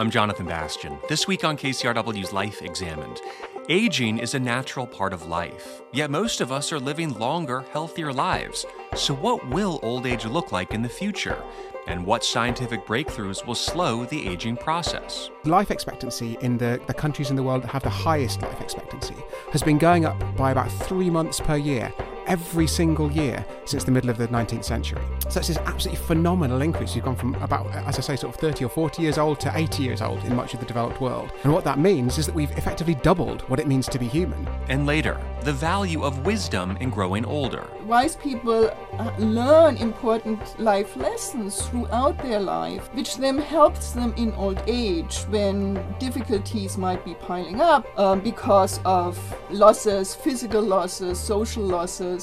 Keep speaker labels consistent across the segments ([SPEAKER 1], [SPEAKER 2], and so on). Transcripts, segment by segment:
[SPEAKER 1] I'm Jonathan Bastian. This week on KCRW's Life Examined, aging is a natural part of life, yet most of us are living longer, healthier lives. So, what will old age look like in the future? And what scientific breakthroughs will slow the aging process?
[SPEAKER 2] Life expectancy in the, the countries in the world that have the highest life expectancy has been going up by about three months per year every single year since the middle of the 19th century. So it's this absolutely phenomenal increase. You've gone from about, as I say, sort of 30 or 40 years old to 80 years old in much of the developed world. And what that means is that we've effectively doubled what it means to be human.
[SPEAKER 1] And later, the value of wisdom in growing older.
[SPEAKER 3] Wise people uh, learn important life lessons throughout their life, which then helps them in old age when difficulties might be piling up um, because of losses, physical losses, social losses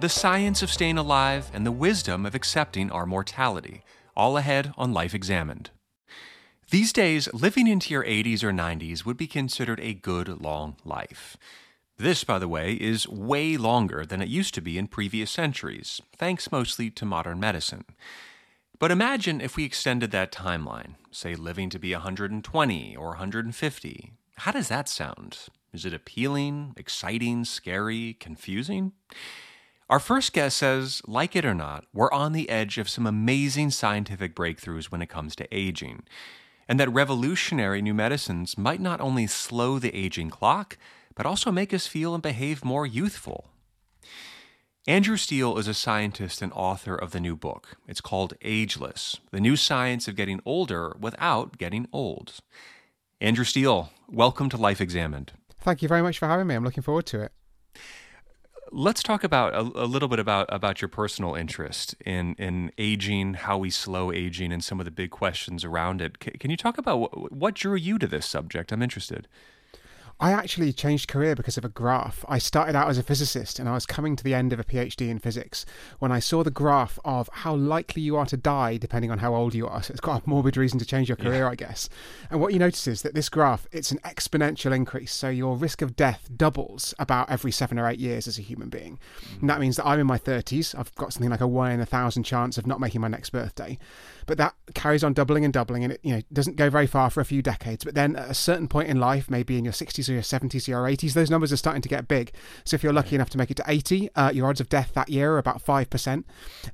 [SPEAKER 1] the science of staying alive, and the wisdom of accepting our mortality, all ahead on Life Examined. These days, living into your 80s or 90s would be considered a good long life. This, by the way, is way longer than it used to be in previous centuries, thanks mostly to modern medicine. But imagine if we extended that timeline, say living to be 120 or 150. How does that sound? Is it appealing, exciting, scary, confusing? Our first guest says, like it or not, we're on the edge of some amazing scientific breakthroughs when it comes to aging, and that revolutionary new medicines might not only slow the aging clock, but also make us feel and behave more youthful. Andrew Steele is a scientist and author of the new book. It's called Ageless The New Science of Getting Older Without Getting Old. Andrew Steele, welcome to Life Examined.
[SPEAKER 2] Thank you very much for having me. I'm looking forward to it.
[SPEAKER 1] Let's talk about a, a, little bit about about your personal interest in in aging, how we slow aging, and some of the big questions around it. C- can you talk about what, what drew you to this subject? I'm interested.
[SPEAKER 2] I actually changed career because of a graph. I started out as a physicist and I was coming to the end of a PhD in physics when I saw the graph of how likely you are to die depending on how old you are. So it's quite a morbid reason to change your career, yeah. I guess. And what you notice is that this graph, it's an exponential increase. So your risk of death doubles about every seven or eight years as a human being. Mm. And that means that I'm in my 30s. I've got something like a one in a thousand chance of not making my next birthday but that carries on doubling and doubling, and it you know doesn't go very far for a few decades. But then at a certain point in life, maybe in your 60s or your 70s or your 80s, those numbers are starting to get big. So if you're lucky enough to make it to 80, uh, your odds of death that year are about five percent,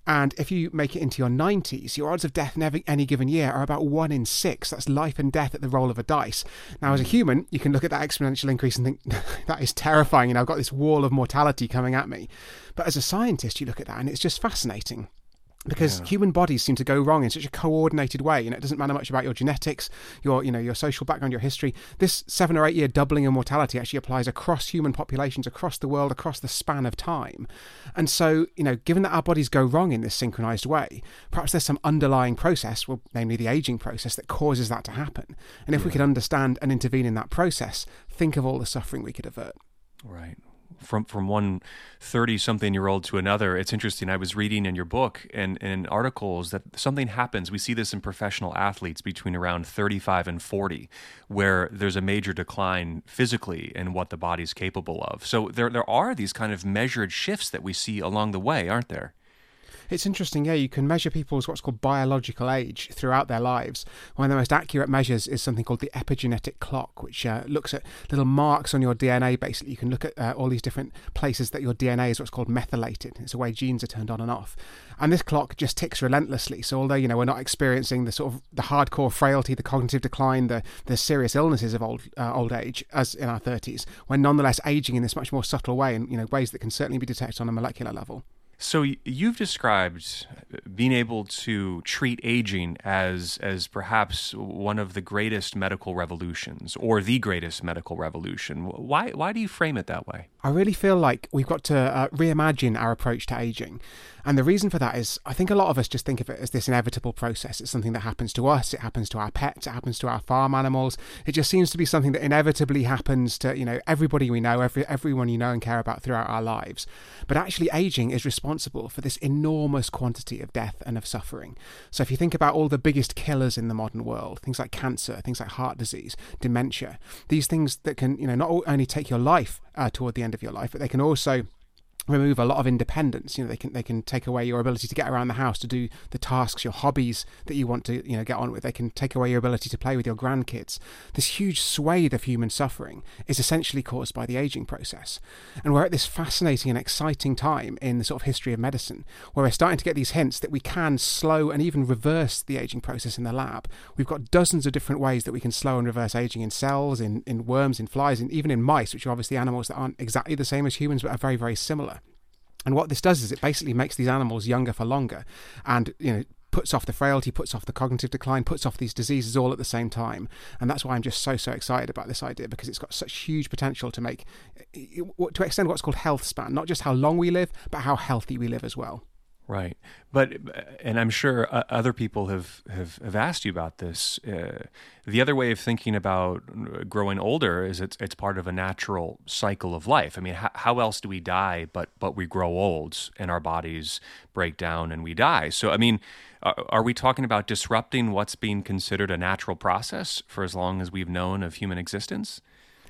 [SPEAKER 2] and if you make it into your 90s, your odds of death in every, any given year are about one in six. That's life and death at the roll of a dice. Now, as a human, you can look at that exponential increase and think that is terrifying. You know, I've got this wall of mortality coming at me. But as a scientist, you look at that and it's just fascinating because yeah. human bodies seem to go wrong in such a coordinated way and it doesn't matter much about your genetics your you know your social background your history. This seven or eight year doubling in mortality actually applies across human populations across the world across the span of time. And so you know given that our bodies go wrong in this synchronized way perhaps there's some underlying process well namely the aging process that causes that to happen. And if yeah. we could understand and intervene in that process think of all the suffering we could avert.
[SPEAKER 1] Right from from one 30 something year old to another it's interesting. I was reading in your book and in articles that something happens. We see this in professional athletes between around 35 and 40 where there's a major decline physically in what the body's capable of. So there there are these kind of measured shifts that we see along the way aren't there
[SPEAKER 2] it's interesting, yeah, you can measure people's what's called biological age throughout their lives. One of the most accurate measures is something called the epigenetic clock, which uh, looks at little marks on your DNA, basically. You can look at uh, all these different places that your DNA is what's called methylated. It's a way genes are turned on and off. And this clock just ticks relentlessly. So although, you know, we're not experiencing the sort of the hardcore frailty, the cognitive decline, the, the serious illnesses of old, uh, old age as in our 30s, we're nonetheless aging in this much more subtle way and, you know, ways that can certainly be detected on a molecular level.
[SPEAKER 1] So you've described being able to treat aging as as perhaps one of the greatest medical revolutions or the greatest medical revolution. Why why do you frame it that way?
[SPEAKER 2] I really feel like we've got to uh, reimagine our approach to aging. And the reason for that is I think a lot of us just think of it as this inevitable process. It's something that happens to us, it happens to our pets, it happens to our farm animals. It just seems to be something that inevitably happens to, you know, everybody we know, every everyone you know and care about throughout our lives. But actually aging is responsible for this enormous quantity of death and of suffering. So if you think about all the biggest killers in the modern world, things like cancer, things like heart disease, dementia, these things that can, you know, not only take your life uh, toward the end of your life, but they can also remove a lot of independence. You know, they can they can take away your ability to get around the house, to do the tasks, your hobbies that you want to you know get on with. They can take away your ability to play with your grandkids. This huge swathe of human suffering is essentially caused by the aging process, and we're at this fascinating and exciting time in the sort of history of medicine where we're starting to get these hints that we can slow and even reverse the aging process in the lab. We've got dozens of different ways that we can slow and reverse aging in cells, in in worms, in flies, and even in mice, which are obviously animals that aren't exactly the same as humans but are very very similar. And what this does is it basically makes these animals younger for longer, and you know puts off the frailty, puts off the cognitive decline, puts off these diseases all at the same time. And that's why I'm just so so excited about this idea because it's got such huge potential to make to extend what's called health span, not just how long we live, but how healthy we live as well.
[SPEAKER 1] Right, but and I'm sure uh, other people have, have, have asked you about this. Uh, the other way of thinking about uh, growing older is it's it's part of a natural cycle of life. I mean, how, how else do we die? But but we grow old and our bodies break down and we die. So I mean, are, are we talking about disrupting what's being considered a natural process for as long as we've known of human existence?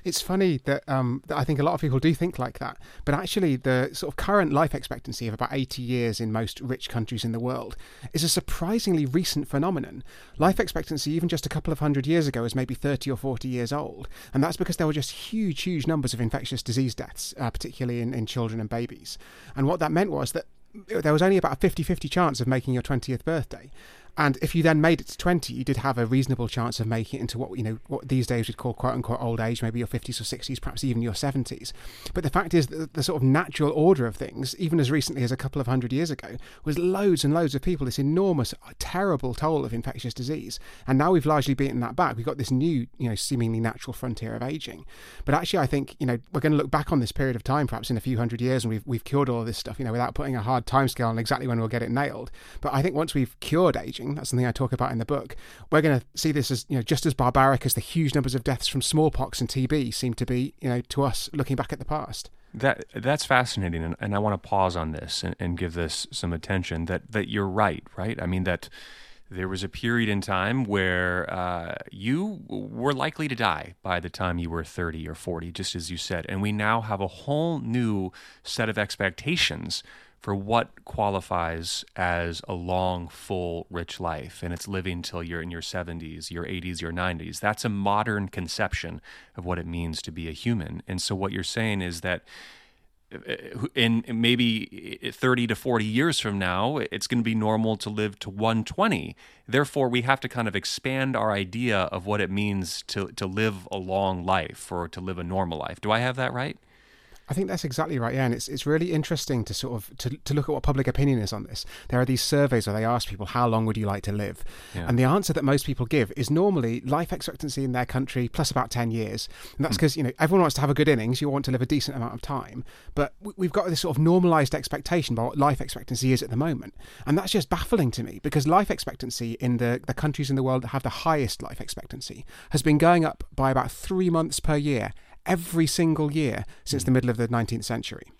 [SPEAKER 2] It's funny that, um, that I think a lot of people do think like that, but actually, the sort of current life expectancy of about 80 years in most rich countries in the world is a surprisingly recent phenomenon. Life expectancy, even just a couple of hundred years ago, was maybe 30 or 40 years old, and that's because there were just huge, huge numbers of infectious disease deaths, uh, particularly in, in children and babies. And what that meant was that there was only about a 50 50 chance of making your 20th birthday. And if you then made it to 20, you did have a reasonable chance of making it into what, you know, what these days we'd call quote unquote old age, maybe your 50s or 60s, perhaps even your 70s. But the fact is that the sort of natural order of things, even as recently as a couple of hundred years ago, was loads and loads of people, this enormous, uh, terrible toll of infectious disease. And now we've largely beaten that back. We've got this new, you know, seemingly natural frontier of aging. But actually, I think, you know, we're going to look back on this period of time, perhaps in a few hundred years, and we've, we've cured all of this stuff, you know, without putting a hard timescale on exactly when we'll get it nailed. But I think once we've cured aging, that's something I talk about in the book, we're going to see this as you know just as barbaric as the huge numbers of deaths from smallpox and TB seem to be, you know, to us looking back at the past.
[SPEAKER 1] That that's fascinating, and, and I want to pause on this and, and give this some attention. That that you're right, right? I mean that there was a period in time where uh, you were likely to die by the time you were 30 or 40, just as you said. And we now have a whole new set of expectations for what qualifies as a long, full, rich life. And it's living till you're in your 70s, your 80s, your 90s. That's a modern conception of what it means to be a human. And so, what you're saying is that uh, in maybe 30 to 40 years from now, it's going to be normal to live to 120. Therefore, we have to kind of expand our idea of what it means to, to live a long life or to live a normal life. Do I have that right?
[SPEAKER 2] I think that's exactly right. Yeah, and it's it's really interesting to sort of to, to look at what public opinion is on this. There are these surveys where they ask people how long would you like to live, yeah. and the answer that most people give is normally life expectancy in their country plus about ten years, and that's because hmm. mm. you know everyone wants to have a good innings. You want to live a decent amount of time, but we've got this sort of normalised expectation about what life expectancy is at the moment, and that's just baffling to me because life expectancy in the the countries in the world that have the highest life expectancy has been going up by about three months per year every single year since the hmm. middle of the 19th century.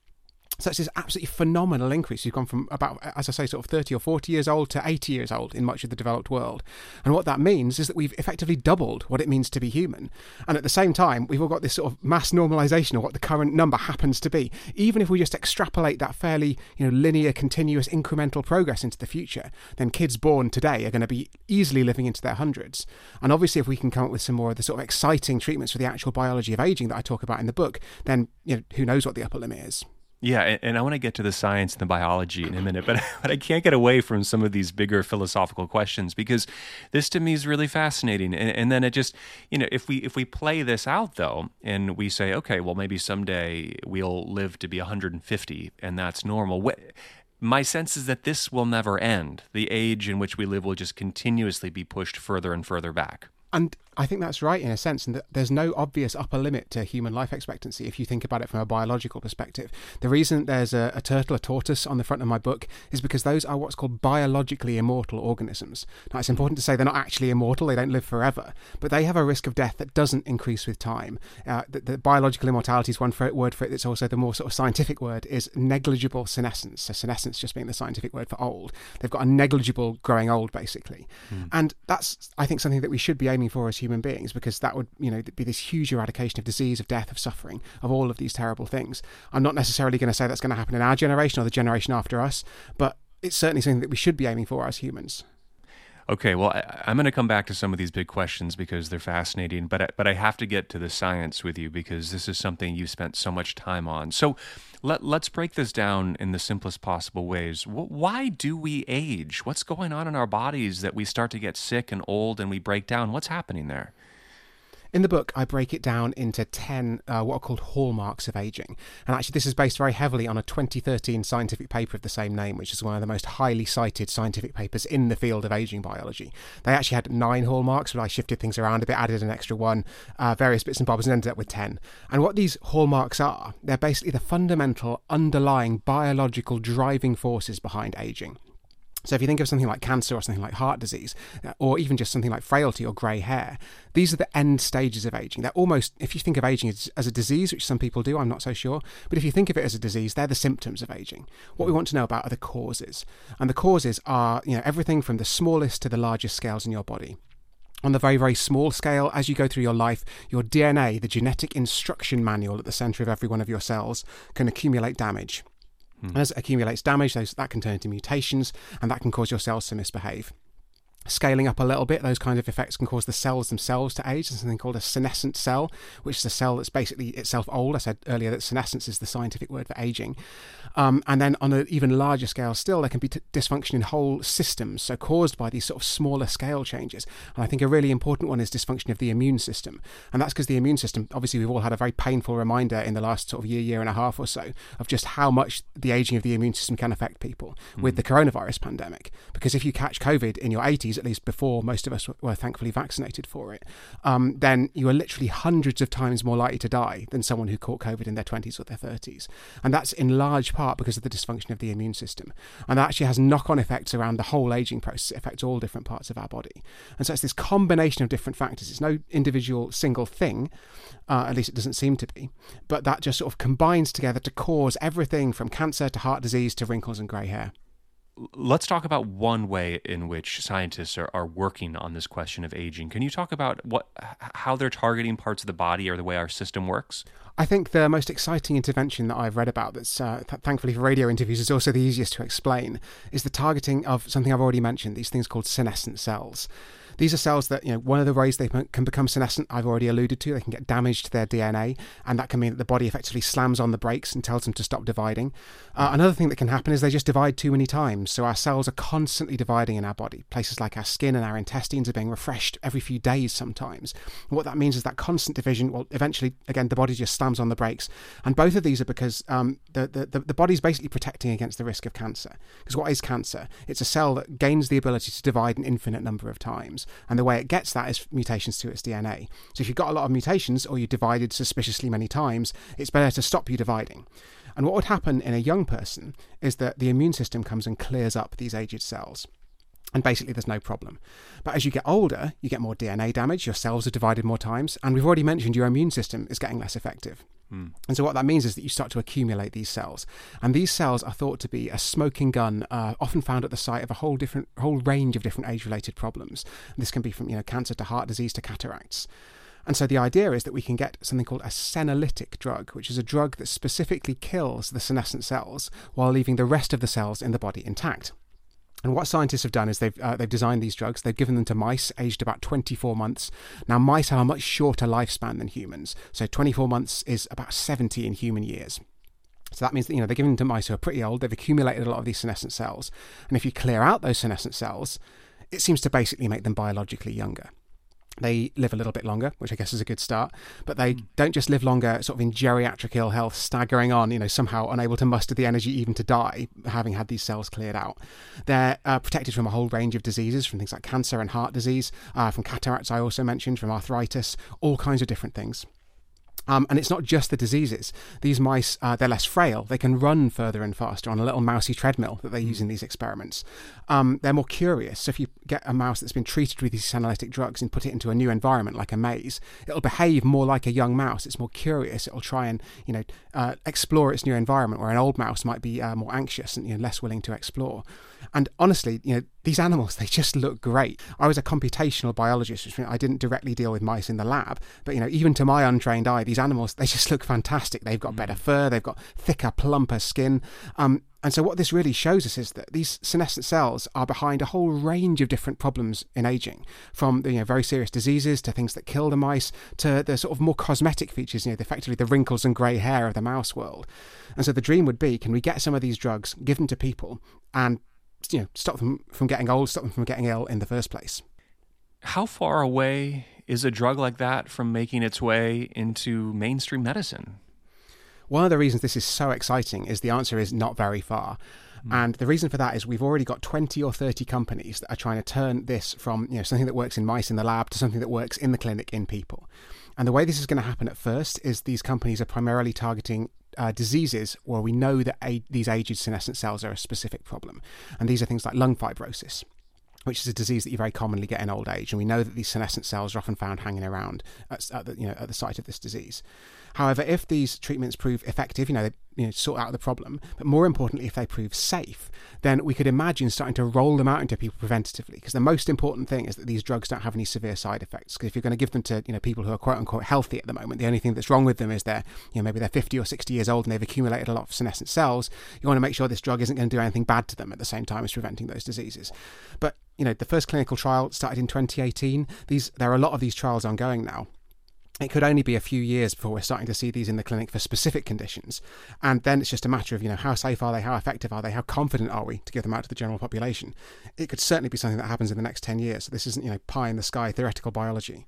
[SPEAKER 2] So it's this absolutely phenomenal increase. You've gone from about, as I say, sort of 30 or 40 years old to 80 years old in much of the developed world. And what that means is that we've effectively doubled what it means to be human. And at the same time, we've all got this sort of mass normalization of what the current number happens to be. Even if we just extrapolate that fairly, you know, linear, continuous, incremental progress into the future, then kids born today are going to be easily living into their hundreds. And obviously, if we can come up with some more of the sort of exciting treatments for the actual biology of aging that I talk about in the book, then, you know, who knows what the upper limit is.
[SPEAKER 1] Yeah, and, and I want to get to the science and the biology in a minute, but but I can't get away from some of these bigger philosophical questions because this to me is really fascinating. And, and then it just, you know, if we if we play this out though, and we say, okay, well maybe someday we'll live to be 150, and that's normal. My sense is that this will never end. The age in which we live will just continuously be pushed further and further back.
[SPEAKER 2] And I think that's right in a sense, and that there's no obvious upper limit to human life expectancy if you think about it from a biological perspective. The reason there's a, a, turtle, a tortoise on the front of my book is because those are what's called biologically immortal organisms. Now, it's important to say they're not actually immortal, they don't live forever, but they have a risk of death that doesn't increase with time. Uh, the, the, biological immortality is one for it, word for it that's also the more sort of scientific word is negligible senescence. So, senescence just being the scientific word for old. They've got a negligible growing old, basically. Mm. And that's, I think, something that we should be aiming aiming for as human beings because that would, you know, be this huge eradication of disease, of death, of suffering, of all of these terrible things. I'm not necessarily going to say that's going to happen in our generation or the generation after us, but it's certainly something that we should be aiming for as humans.
[SPEAKER 1] Okay, well, I, am going to come back to some of these big questions because they're fascinating, but I, but I have to get to the science with you because this is something you spent so much time on. So, let let's break this down in the simplest possible ways. Why do we age? What's going on in our bodies that we start to get sick and old and we break down? What's happening there?
[SPEAKER 2] In the book, I break it down into 10 uh, what are called hallmarks of aging. And actually, this is based very heavily on a 2013 scientific paper of the same name, which is one of the most highly cited scientific papers in the field of aging biology. They actually had nine hallmarks, but I shifted things around a bit, added an extra one, uh, various bits and bobs, and ended up with 10. And what these hallmarks are, they're basically the fundamental underlying biological driving forces behind aging. So if you think of something like cancer or something like heart disease, uh, or even just something like frailty or grey hair, these are the end stages of aging. They're almost, if you think of aging as, as, a disease, which some people do, I'm not so sure, but if you think of it as a disease, they're the symptoms of aging. What we want to know about are the causes. And the causes are, you know, everything from the smallest to the largest scales in your body on the very, very small scale, as you go through your life, your DNA, the genetic instruction manual at the center of every one of your cells, can accumulate damage. Mm. As it accumulates damage, those, that can turn into mutations, and that can cause your cells to misbehave. Scaling up a little bit, those kind of effects can cause the cells themselves to age. There's something called a senescent cell, which is a cell that's basically itself old. I said earlier that senescence is the scientific word for aging. Um, and then on an even larger scale still, there can be t- dysfunction in whole systems, so caused by these sort of smaller scale changes. And I think a really important one is dysfunction of the immune system. And that's because the immune system, obviously, we've all had a very painful reminder in the last sort of year, year and a half or so of just how much the aging of the immune system can affect people mm. with the coronavirus pandemic. Because if you catch COVID in your 80s, at least before most of us were thankfully vaccinated for it, um, then you are literally hundreds of times more likely to die than someone who caught COVID in their 20s or their 30s. And that's in large part because of the dysfunction of the immune system. And that actually has knock on effects around the whole aging process. It affects all different parts of our body. And so it's this combination of different factors. It's no individual single thing, uh, at least it doesn't seem to be, but that just sort of combines together to cause everything from cancer to heart disease to wrinkles and grey hair
[SPEAKER 1] let's talk about one way in which scientists are, are working on this question of aging. Can you talk about what how they're targeting parts of the body or the way our system works?
[SPEAKER 2] I think the most exciting intervention that I've read about, that's uh, th- thankfully for radio interviews is also the easiest to explain, is the targeting of something I've already mentioned. These things called senescent cells. These are cells that, you know, one of the ways they can become senescent, I've already alluded to, they can get damaged to their DNA, and that can mean that the body effectively slams on the brakes and tells them to stop dividing. Uh, another thing that can happen is they just divide too many times, so our cells are constantly dividing in our body. Places like our skin and our intestines are being refreshed every few days sometimes. And what that means is that constant division, well, eventually, again, the body just slams on the brakes. And both of these are because um, the, the, the, the body's basically protecting against the risk of cancer. Because what is cancer? It's a cell that gains the ability to divide an infinite number of times. And the way it gets that is mutations to its DNA. So if you've got a lot of mutations or you divided suspiciously many times, it's better to stop you dividing. And what would happen in a young person is that the immune system comes and clears up these aged cells and basically there's no problem. But as you get older, you get more DNA damage, your cells are divided more times, and we've already mentioned your immune system is getting less effective. Mm. And so what that means is that you start to accumulate these cells, and these cells are thought to be a smoking gun, uh, often found at the site of a whole different, whole range of different age-related problems. And this can be from you know cancer to heart disease to cataracts. And so the idea is that we can get something called a senolytic drug, which is a drug that specifically kills the senescent cells while leaving the rest of the cells in the body intact. And what scientists have done is they've uh, they've designed these drugs. They've given them to mice aged about 24 months. Now mice have a much shorter lifespan than humans, so 24 months is about 70 in human years. So that means that you know they're giving them to mice who are pretty old. They've accumulated a lot of these senescent cells, and if you clear out those senescent cells, it seems to basically make them biologically younger they live a little bit longer, which I guess is a good start. But they don't just live longer, sort of in geriatric ill health, staggering on, you know, somehow unable to muster the energy even to die, having had these cells cleared out. They're uh, protected from a whole range of diseases, from things like cancer and heart disease, uh, from cataracts, I also mentioned, from arthritis, all kinds of different things. Um, and it's not just the diseases. These mice, uh, they're less frail. They can run further and faster on a little mousy treadmill that they use in these experiments. Um, they're more curious. So if you get a mouse that's been treated with these senolytic drugs and put it into a new environment like a maze, it'll behave more like a young mouse. It's more curious. It'll try and you know uh, explore its new environment, where an old mouse might be uh, more anxious and you know, less willing to explore. And honestly, you know, these animals, they just look great. I was a computational biologist, which means I didn't directly deal with mice in the lab. But, you know, even to my untrained eye, these animals, they just look fantastic. They've got better fur, they've got thicker, plumper skin. Um, and so, what this really shows us is that these senescent cells are behind a whole range of different problems in aging, from you know, very serious diseases to things that kill the mice to the sort of more cosmetic features, you know, effectively the wrinkles and grey hair of the mouse world. And so, the dream would be can we get some of these drugs, give them to people, and you know, stop them from getting old, stop them from getting ill in the first place?
[SPEAKER 1] How far away is a drug like that from making its way into mainstream medicine?
[SPEAKER 2] One of the reasons this is so exciting is the answer is not very far. Mm. And the reason for that is we've already got 20 or 30 companies that are trying to turn this from you know something that works in mice in the lab to something that works in the clinic in people. And the way this is going to happen at first is these companies are primarily targeting uh, diseases where we know that a- these aged senescent cells are a specific problem. And these are things like lung fibrosis which is a disease that you very commonly get in old age, and we know that these senescent cells are often found hanging around at, at the, you know, at the site of this disease. However, if these treatments prove effective, you know, they you know, sort out the problem, but more importantly, if they prove safe, then we could imagine starting to roll them out into people preventatively. Because the most important thing is that these drugs don't have any severe side effects. Because if you're going to give them to you know people who are quote unquote healthy at the moment, the only thing that's wrong with them is they're you know maybe they're 50 or 60 years old and they've accumulated a lot of senescent cells. You want to make sure this drug isn't going to do anything bad to them at the same time as preventing those diseases. But you know the first clinical trial started in 2018. These there are a lot of these trials ongoing now it could only be a few years before we're starting to see these in the clinic for specific conditions. And then it's just a matter of, you know, how safe are they, how effective are they, how confident are we to give them out to the general population? It could certainly be something that happens in the next 10 years. So this isn't, you know, pie in the sky theoretical biology.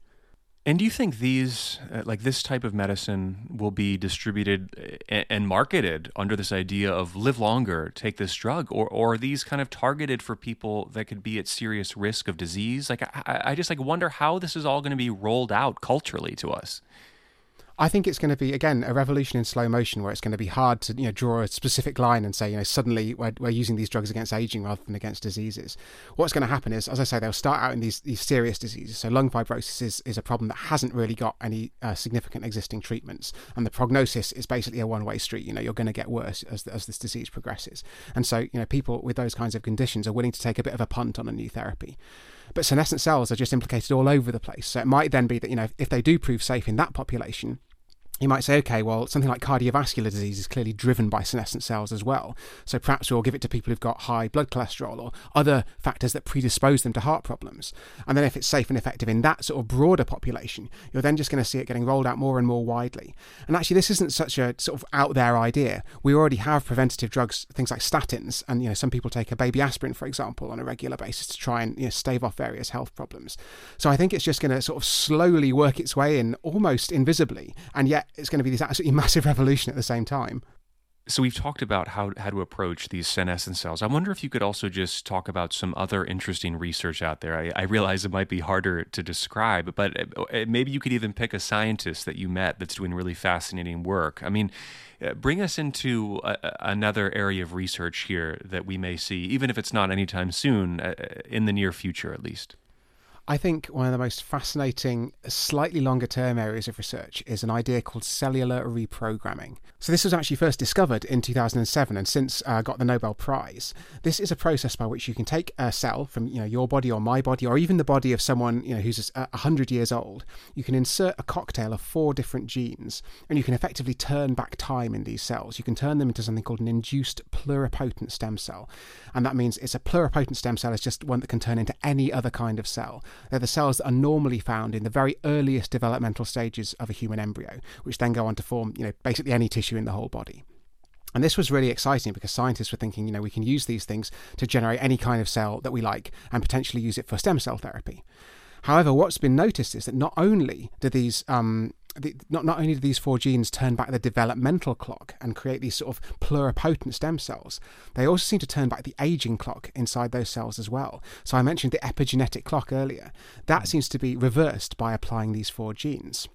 [SPEAKER 1] And do you think these, uh, like this type of medicine, will be distributed uh, and marketed under this idea of live longer, take this drug, or, or are these kind of targeted for people that could be at serious risk of disease? Like, I, I just like wonder how this is all going to be rolled out culturally to us.
[SPEAKER 2] I think it's going to be again a revolution in slow motion, where it's going to be hard to you know draw a specific line and say you know suddenly we're, we're using these drugs against aging rather than against diseases. What's going to happen is, as I say, they'll start out in these these serious diseases. So lung fibrosis is, is a problem that hasn't really got any uh, significant existing treatments, and the prognosis is basically a one way street. You know you're going to get worse as as this disease progresses, and so you know people with those kinds of conditions are willing to take a bit of a punt on a new therapy. But senescent cells are just implicated all over the place. So it might then be that, you know, if they do prove safe in that population, you might say, okay, well, something like cardiovascular disease is clearly driven by senescent cells as well. So perhaps we'll give it to people who've got high blood cholesterol or other factors that predispose them to heart problems. And then if it's safe and effective in that sort of broader population, you're then just going to see it getting rolled out more and more widely. And actually, this isn't such a sort of out there idea. We already have preventative drugs, things like statins, and you know, some people take a baby aspirin, for example, on a regular basis to try and you know, stave off various health problems. So I think it's just going to sort of slowly work its way in, almost invisibly, and yet it's going to be this absolutely massive revolution at the same time.
[SPEAKER 1] So we've talked about how how to approach these senescent cells. I wonder if you could also just talk about some other interesting research out there. I, I realize it might be harder to describe, but uh, maybe you could even pick a scientist that you met that's doing really fascinating work. I mean, uh, bring us into a, another area of research here that we may see, even if it's not anytime soon, uh, in the near future at least.
[SPEAKER 2] I think one of the most fascinating, slightly longer term areas of research is an idea called cellular reprogramming. So, this was actually first discovered in 2007 and since uh, got the Nobel Prize. This is a process by which you can take a cell from you know, your body or my body or even the body of someone you know, who's 100 years old. You can insert a cocktail of four different genes and you can effectively turn back time in these cells. You can turn them into something called an induced pluripotent stem cell. And that means it's a pluripotent stem cell, it's just one that can turn into any other kind of cell. They're the cells that are normally found in the very earliest developmental stages of a human embryo, which then go on to form, you know, basically any tissue in the whole body. And this was really exciting because scientists were thinking, you know, we can use these things to generate any kind of cell that we like and potentially use it for stem cell therapy. However, what's been noticed is that not only do these um, the, not, not only do these four genes turn back the developmental clock and create these sort of pluripotent stem cells, they also seem to turn back the aging clock inside those cells as well. So I mentioned the epigenetic clock earlier. That hmm. seems to be reversed by applying these four genes.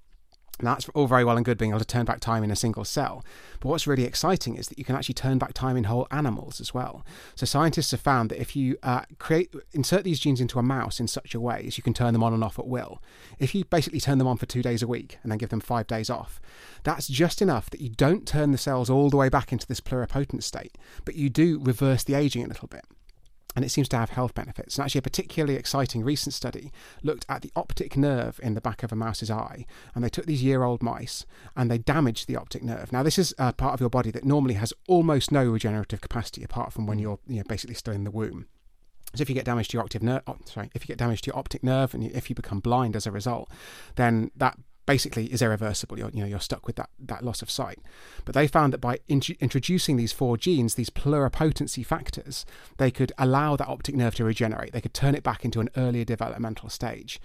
[SPEAKER 2] Now, that's all very well and good being able to turn back time in a single cell. But what's really exciting is that you can actually turn back time in whole animals as well. So scientists have found that if you uh, create insert these genes into a mouse in such a way as you can turn them on and off at will, if you basically turn them on for two days a week and then give them five days off, that's just enough that you don't turn the cells all the way back into this pluripotent state, but you do reverse the aging a little bit. And it seems to have health benefits. And actually, a particularly exciting recent study looked at the optic nerve in the back of a mouse's eye, and they took these year old mice and they damaged the optic nerve. Now, this is a part of your body that normally has almost no regenerative capacity apart from when mm. you're you know, basically still in the womb. So if you get damage to your optic nerve, oh, sorry, if you get damage to your optic nerve, and if you become blind as a result, then that basically is irreversible. You're, you know, you're stuck with that, that loss of sight. But they found that by in- introducing these four genes, these pluripotency factors, they could allow that optic nerve to regenerate. They could turn it back into an earlier developmental stage.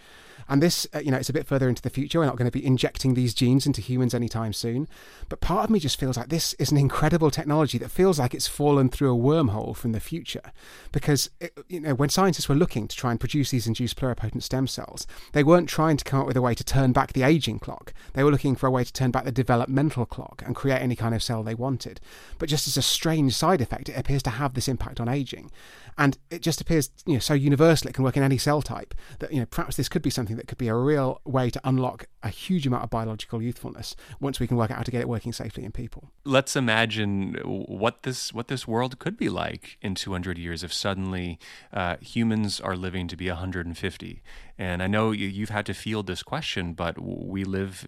[SPEAKER 2] And this, uh, you know, it's a bit further into the future. We're not going to be injecting these genes into humans anytime soon. But part of me just feels like this is an incredible technology that feels like it's fallen through a wormhole from the future. Because, it, you know, when scientists were looking to try and produce these induced pluripotent stem cells, they weren't trying to come up with a way to turn back the aging clock. They were looking for a way to turn back the developmental clock and create any kind of cell they wanted. But just as a strange side effect, it appears to have this impact on aging. And it just appears, you know, so universal it can work in any cell type that, you know, perhaps this could be something that could be a real way to unlock a huge amount of biological youthfulness once we can work out how to get it working safely in people.
[SPEAKER 1] Let's imagine what this what this world could be like in 200 years if suddenly uh, humans are living to be 150. And I know you, have had to field this question, but we live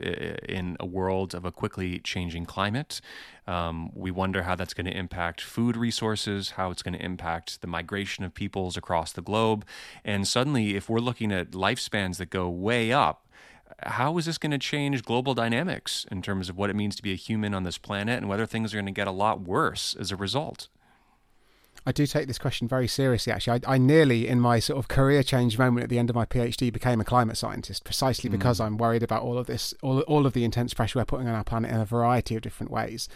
[SPEAKER 1] in a world of a quickly changing climate. Um, we wonder how that's going to impact food resources, how it's going to impact the migration of peoples across the globe. And suddenly, if we're looking at lifespans that go way up, how is this going to change global dynamics in terms of what it means to be a human on this planet and whether things are going to get a lot worse as a result?
[SPEAKER 2] I do take this question very seriously. Actually, I, I, nearly, in my sort of career change moment at the end of my PhD, became a climate scientist precisely because mm. I'm worried about all of this, all all of the intense pressure we're putting on our planet in a variety of different ways.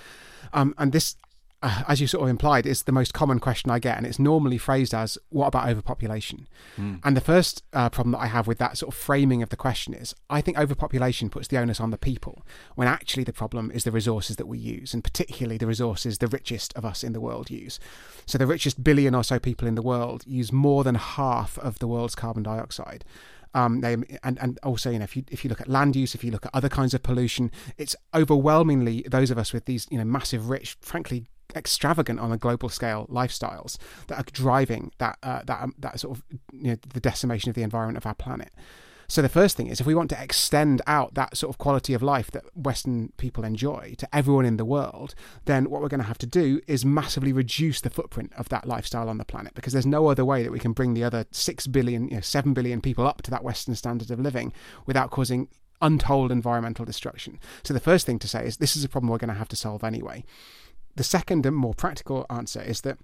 [SPEAKER 2] Um, and this as you sort of implied, it's the most common question I get, and it's normally phrased as, "What about overpopulation?" Mm. And the first uh, problem that I have with that sort of framing of the question is, I think overpopulation puts the onus on the people, when actually the problem is the resources that we use, and particularly the resources the richest of us in the world use. So the richest billion or so people in the world use more than half of the world's carbon dioxide. Um, they, and and also you know if you if you look at land use, if you look at other kinds of pollution, it's overwhelmingly those of us with these you know massive, rich, frankly extravagant on a global scale lifestyles that are driving that uh, that um, that sort of you know, the decimation of the environment of our planet. So the first thing is if we want to extend out that sort of quality of life that Western people enjoy to everyone in the world, then what we're going to have to do is massively reduce the footprint of that lifestyle on the planet because there's no other way that we can bring the other 6 billion, you know, 7 billion people up to that Western standard of living without causing untold environmental destruction. So the first thing to say is this is a problem we're going to have to solve anyway. The second and more practical answer is that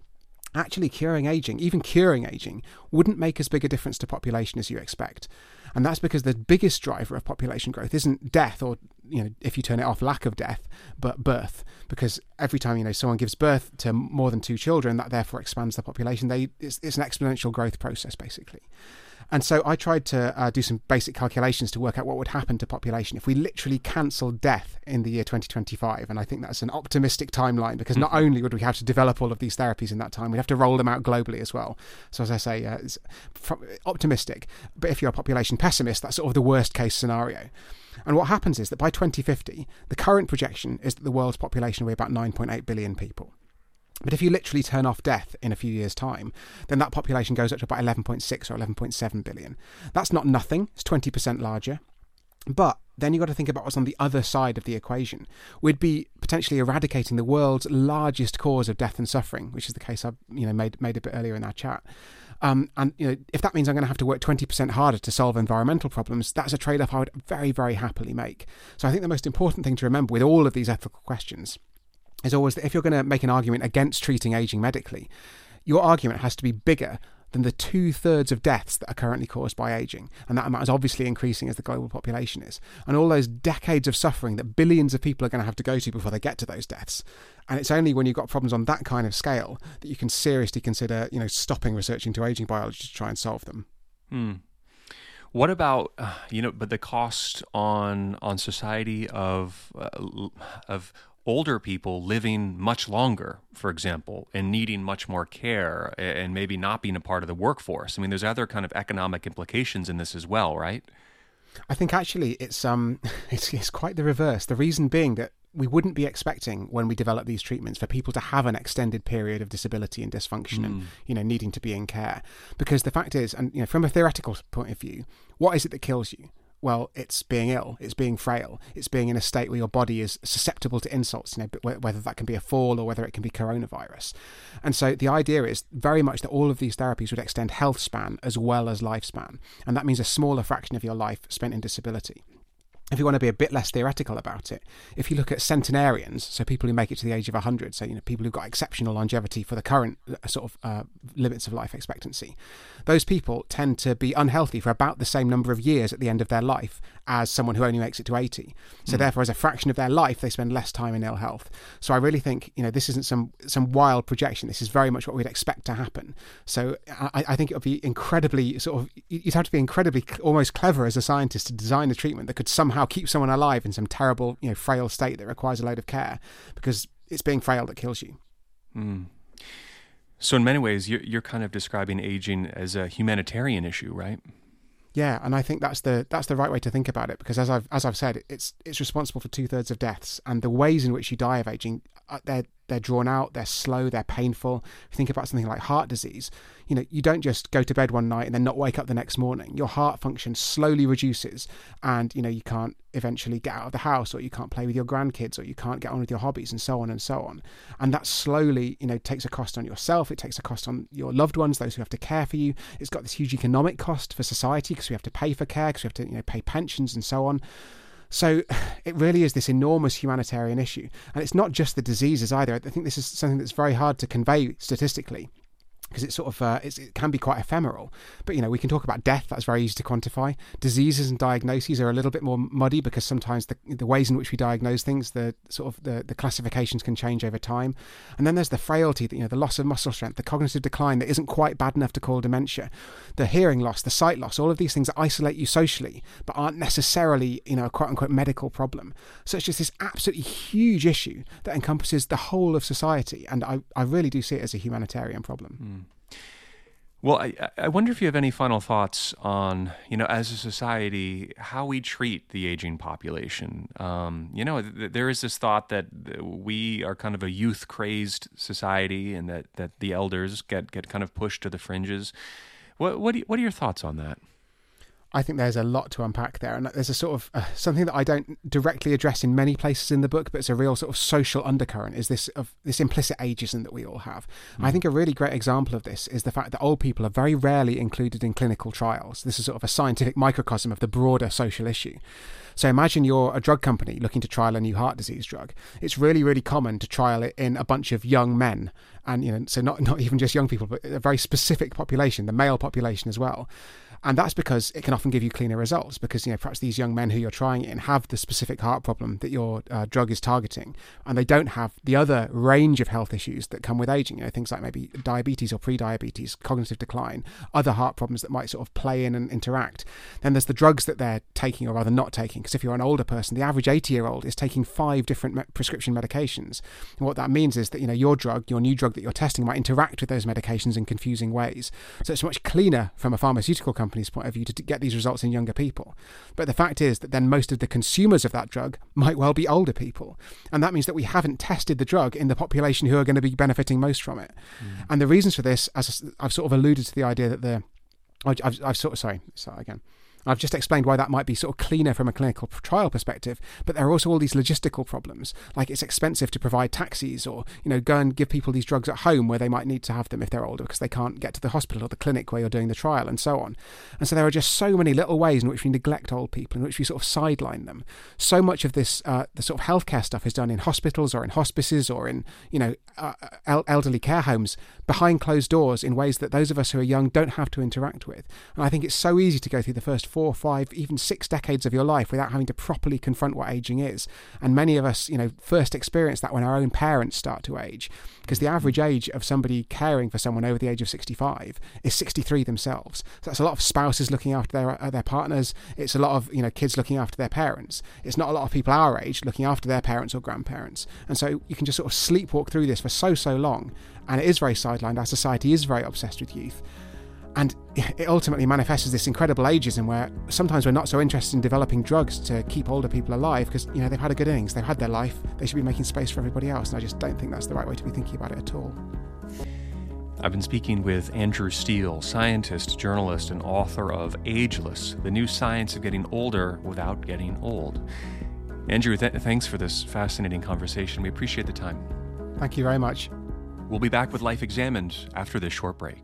[SPEAKER 2] actually curing aging, even curing aging, wouldn't make as big a difference to population as you expect. And that's because the biggest driver of population growth isn't death or, you know, if you turn it off, lack of death, but birth. Because every time, you know, someone gives birth to more than two children, that therefore expands the population. They, it's, it's an exponential growth process, basically. And so I tried to uh, do some basic calculations to work out what would happen to population if we literally cancelled death in the year 2025. And I think that's an optimistic timeline because not mm-hmm. only would we have to develop all of these therapies in that time, we'd have to roll them out globally as well. So as I say, uh, it's optimistic. But if you're a population pessimist, that's sort of the worst case scenario. And what happens is that by 2050, the current projection is that the world's population will be about 9.8 billion people. But if you literally turn off death in a few years' time, then that population goes up to about 11.6 or 11.7 billion. That's not nothing, it's 20% larger. But then you've got to think about what's on the other side of the equation. We'd be potentially eradicating the world's largest cause of death and suffering, which is the case I you know made made a bit earlier in our chat. Um, and you know, if that means I'm going to have to work 20% harder to solve environmental problems, that's a trade-off I would very, very happily make. So I think the most important thing to remember with all of these ethical questions is always that if you're going to make an argument against treating aging medically, your argument has to be bigger than the two thirds of deaths that are currently caused by aging. And that amount is obviously increasing as the global population is. And all those decades of suffering that billions of people are going to have to go to before they get to those deaths. And it's only when you've got problems on that kind of scale that you can seriously consider, you know, stopping research into aging biology to try and solve them.
[SPEAKER 1] Hmm. What about uh, you know, but the cost on on society of uh, of older people living much longer, for example, and needing much more care and maybe not being a part of the workforce. I mean, there's other kind of economic implications in this as well, right?
[SPEAKER 2] I think actually it's um it's, it's quite the reverse. The reason being that we wouldn't be expecting when we develop these treatments for people to have an extended period of disability and dysfunction mm. and you know needing to be in care because the fact is and you know from a theoretical point of view what is it that kills you well, it's being ill, it's being frail, it's being in a state where your body is susceptible to insults, you know, whether that can be a fall or whether it can be coronavirus. And so the idea is very much that all of these therapies would extend health span as well as lifespan. And that means a smaller fraction of your life spent in disability if you want to be a bit less theoretical about it, if you look at centenarians, so people who make it to the age of 100, so you know people who've got exceptional longevity for the current uh, sort of uh, limits of life expectancy, those people tend to be unhealthy for about the same number of years at the end of their life as someone who only makes it to 80. So mm. therefore, as a fraction of their life, they spend less time in ill health. So I really think you know this isn't some some wild projection. This is very much what we'd expect to happen. So I, I think it would be incredibly sort of you'd have to be incredibly almost clever as a scientist to design a treatment that could somehow somehow keep someone alive in some terrible, you know, frail state that requires a load of care because it's being frail that kills you.
[SPEAKER 1] Mm. So, in many ways, you're, you're kind of describing aging as a humanitarian issue, right?
[SPEAKER 2] Yeah, and I think that's the that's the right way to think about it because as I've as I've said, it's it's responsible for two thirds of deaths, and the ways in which you die of aging, uh, they're they're drawn out, they're slow, they're painful. If you think about something like heart disease, you know, you don't just go to bed one night and then not wake up the next morning. Your heart function slowly reduces and, you know, you can't eventually get out of the house or you can't play with your grandkids or you can't get on with your hobbies and so on and so on. And that slowly, you know, takes a cost on yourself. It takes a cost on your loved ones, those who have to care for you. It's got this huge economic cost for society because we have to pay for care, because we have to, you know, pay pensions and so on. So it really is this enormous humanitarian issue. And it's not just the diseases either. I think this is something that's very hard to convey statistically because it's sort of uh, it's, it can be quite ephemeral. But you know, we can talk about death. That's very easy to quantify. Diseases and diagnoses are a little bit more muddy because sometimes the the ways in which we diagnose things, the sort of the, the classifications can change over time. And then there's the frailty, that, you know, the loss of muscle strength, the cognitive decline that isn't quite bad enough to call dementia, the hearing loss, the sight loss. All of these things that isolate you socially, but aren't necessarily you know a quote unquote medical problem. So it's just this absolutely huge issue that encompasses the whole of society, and I I really do see it as a humanitarian problem.
[SPEAKER 1] Mm. Well, I, I wonder if you have any final thoughts on, you know, as a society, how we treat the aging population. Um, you know, th- there is this thought that we are kind of a youth crazed society and that, that the elders get, get kind of pushed to the fringes. What, what, you, what are your thoughts on that?
[SPEAKER 2] I think there's a lot to unpack there, and there's a sort of uh, something that I don't directly address in many places in the book, but it's a real sort of social undercurrent. Is this of this implicit ageism that we all have? Mm. I think a really great example of this is the fact that old people are very rarely included in clinical trials. This is sort of a scientific microcosm of the broader social issue. So imagine you're a drug company looking to trial a new heart disease drug. It's really, really common to trial it in a bunch of young men, and you know, so not not even just young people, but a very specific population, the male population as well. And that's because it can often give you cleaner results because, you know, perhaps these young men who you're trying it in have the specific heart problem that your uh, drug is targeting, and they don't have the other range of health issues that come with aging, you know, things like maybe diabetes or pre-diabetes, cognitive decline, other heart problems that might sort of play in and interact. Then there's the drugs that they're taking or rather not taking, because if you're an older person, the average 80-year-old is taking five different me- prescription medications. And what that means is that, you know, your drug, your new drug that you're testing might interact with those medications in confusing ways. So it's much cleaner from a pharmaceutical company company's point of view to get these results in younger people. But the fact is that then most of the consumers of that drug might well be older people. And that means that we haven't tested the drug in the population who are going to be benefiting most from it. Mm. And the reasons for this, as I've sort of alluded to the idea that the I've, I've, sort of sorry, sorry again. I've just explained why that might be sort of cleaner from a clinical trial perspective, but there are also all these logistical problems, like it's expensive to provide taxis or, you know, go and give people these drugs at home where they might need to have them if they're older because they can't get to the hospital or the clinic where you're doing the trial and so on. And so there are just so many little ways in which we neglect old people, in which we sort of sideline them. So much of this, uh, the sort of healthcare stuff is done in hospitals or in hospices or in, you know, uh, elderly care homes behind closed doors in ways that those of us who are young don't have to interact with. And I think it's so easy to go through the first four, five, even six decades of your life without having to properly confront what aging is. And many of us, you know, first experience that when our own parents start to age, because the average age of somebody caring for someone over the age of 65 is 63 themselves. So that's a lot of spouses looking after their uh, their partners. It's a lot of you know kids looking after their parents. It's not a lot of people our age looking after their parents or grandparents. And so you can just sort of sleepwalk through this for so so long, and it is very sidelined. Our society is very obsessed with youth And it ultimately manifests as this incredible ageism where sometimes we're not so interested in developing drugs to keep older people alive because, you know, they've had a good innings, they've had their life, they should be making space for everybody else. And I just don't think that's the right way to be thinking about it at all.
[SPEAKER 1] I've been speaking with Andrew Steele, scientist, journalist, and author of Ageless The New Science of Getting Older Without Getting Old. Andrew, th- thanks for this fascinating conversation. We appreciate the time.
[SPEAKER 2] Thank you very much.
[SPEAKER 1] We'll be back with Life Examined after this short break.